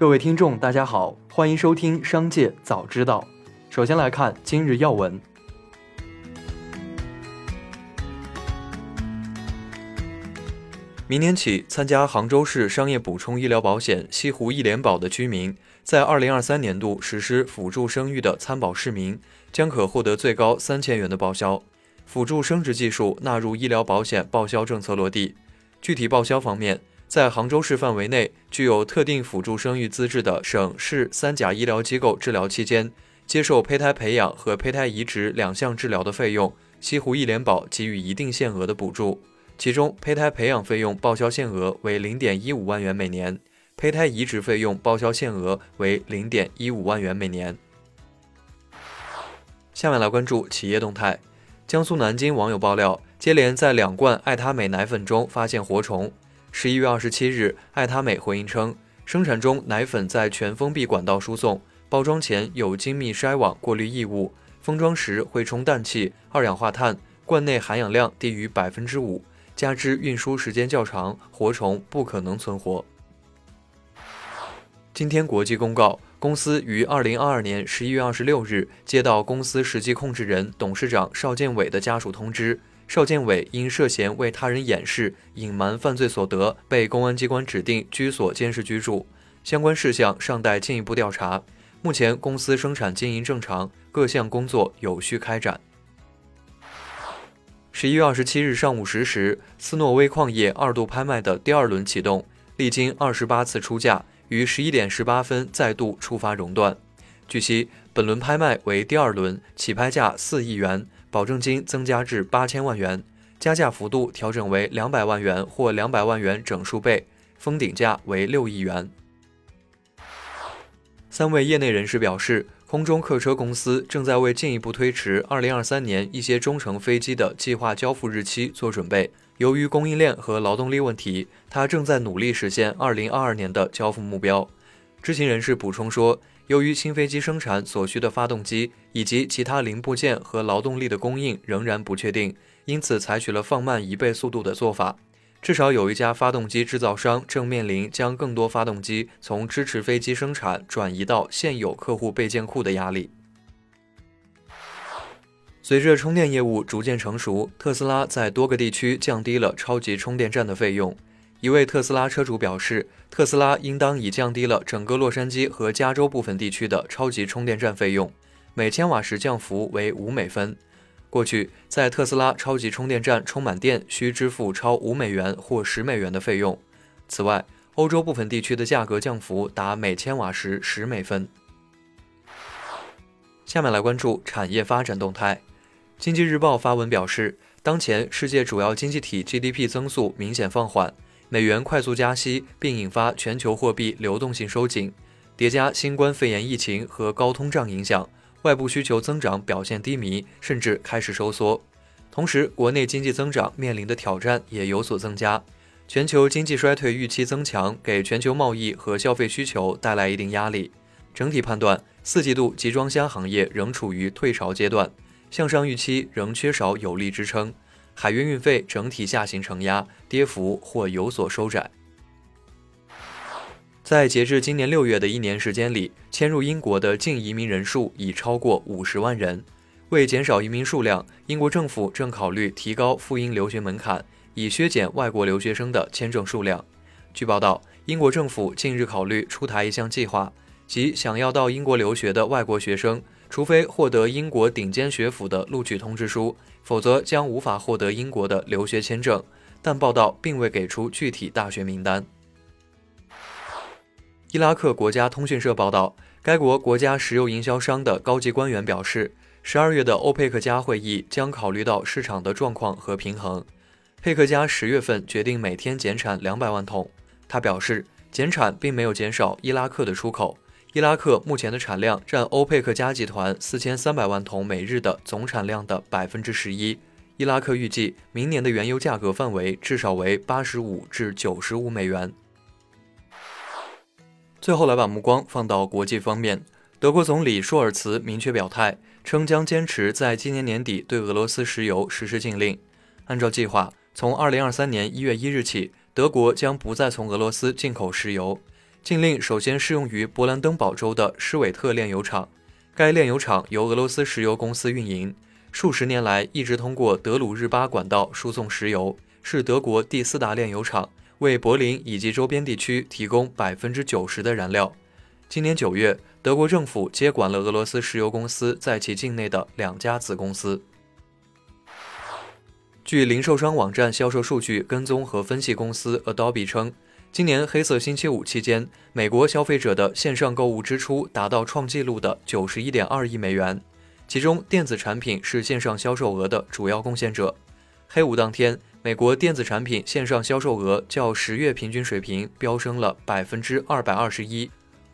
各位听众，大家好，欢迎收听《商界早知道》。首先来看今日要闻。明年起，参加杭州市商业补充医疗保险西湖一联保的居民，在二零二三年度实施辅助生育的参保市民，将可获得最高三千元的报销。辅助生殖技术纳入医疗保险报销政策落地。具体报销方面，在杭州市范围内具有特定辅助生育资质的省市三甲医疗机构治疗期间，接受胚胎培养和胚胎移植两项治疗的费用，西湖一联保给予一定限额的补助。其中，胚胎培养费用报销限额为零点一五万元每年，胚胎移植费用报销限额为零点一五万元每年。下面来关注企业动态。江苏南京网友爆料，接连在两罐爱他美奶粉中发现活虫。十一月二十七日，爱他美回应称，生产中奶粉在全封闭管道输送，包装前有精密筛网过滤异物，封装时会充氮气、二氧化碳，罐内含氧量低于百分之五，加之运输时间较长，活虫不可能存活。今天国际公告，公司于二零二二年十一月二十六日接到公司实际控制人、董事长邵建伟的家属通知。邵建伟因涉嫌为他人掩饰、隐瞒犯罪所得，被公安机关指定居所监视居住，相关事项尚待进一步调查。目前公司生产经营正常，各项工作有序开展。十一月二十七日上午十时，斯诺威矿业二度拍卖的第二轮启动，历经二十八次出价，于十一点十八分再度触发熔断。据悉，本轮拍卖为第二轮，起拍价四亿元。保证金增加至八千万元，加价幅度调整为两百万元或两百万元整数倍，封顶价为六亿元。三位业内人士表示，空中客车公司正在为进一步推迟二零二三年一些中程飞机的计划交付日期做准备。由于供应链和劳动力问题，他正在努力实现二零二二年的交付目标。知情人士补充说。由于新飞机生产所需的发动机以及其他零部件和劳动力的供应仍然不确定，因此采取了放慢一倍速度的做法。至少有一家发动机制造商正面临将更多发动机从支持飞机生产转移到现有客户备件库的压力。随着充电业务逐渐成熟，特斯拉在多个地区降低了超级充电站的费用。一位特斯拉车主表示，特斯拉应当已降低了整个洛杉矶和加州部分地区的超级充电站费用，每千瓦时降幅为五美分。过去，在特斯拉超级充电站充满电需支付超五美元或十美元的费用。此外，欧洲部分地区的价格降幅达每千瓦时十美分。下面来关注产业发展动态。经济日报发文表示，当前世界主要经济体 GDP 增速明显放缓。美元快速加息，并引发全球货币流动性收紧，叠加新冠肺炎疫情和高通胀影响，外部需求增长表现低迷，甚至开始收缩。同时，国内经济增长面临的挑战也有所增加，全球经济衰退预期增强，给全球贸易和消费需求带来一定压力。整体判断，四季度集装箱行业仍处于退潮阶段，向上预期仍缺少有力支撑。海运运费整体下行承压，跌幅或有所收窄。在截至今年六月的一年时间里，迁入英国的净移民人数已超过五十万人。为减少移民数量，英国政府正考虑提高赴英留学门槛，以削减外国留学生的签证数量。据报道，英国政府近日考虑出台一项计划，即想要到英国留学的外国学生。除非获得英国顶尖学府的录取通知书，否则将无法获得英国的留学签证。但报道并未给出具体大学名单。伊拉克国家通讯社报道，该国国家石油营销商的高级官员表示，十二月的欧佩克加会议将考虑到市场的状况和平衡。佩克加十月份决定每天减产两百万桶。他表示，减产并没有减少伊拉克的出口。伊拉克目前的产量占欧佩克加集团四千三百万桶每日的总产量的百分之十一。伊拉克预计明年的原油价格范围至少为八十五至九十五美元。最后来把目光放到国际方面，德国总理舒尔茨明确表态，称将坚持在今年年底对俄罗斯石油实施禁令。按照计划，从二零二三年一月一日起，德国将不再从俄罗斯进口石油。禁令首先适用于勃兰登堡州的施韦特炼油厂，该炼油厂由俄罗斯石油公司运营，数十年来一直通过德鲁日巴管道输送石油，是德国第四大炼油厂，为柏林以及周边地区提供百分之九十的燃料。今年九月，德国政府接管了俄罗斯石油公司在其境内的两家子公司。据零售商网站销售数据跟踪和分析公司 Adobe 称。今年黑色星期五期间，美国消费者的线上购物支出达到创纪录的九十一点二亿美元，其中电子产品是线上销售额的主要贡献者。黑五当天，美国电子产品线上销售额较十月平均水平飙升了百分之二百二十一。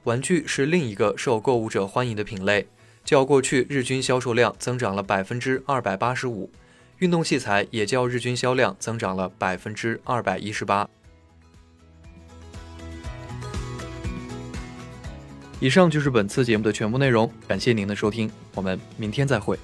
玩具是另一个受购物者欢迎的品类，较过去日均销售量增长了百分之二百八十五。运动器材也较日均销量增长了百分之二百一十八。以上就是本次节目的全部内容，感谢您的收听，我们明天再会。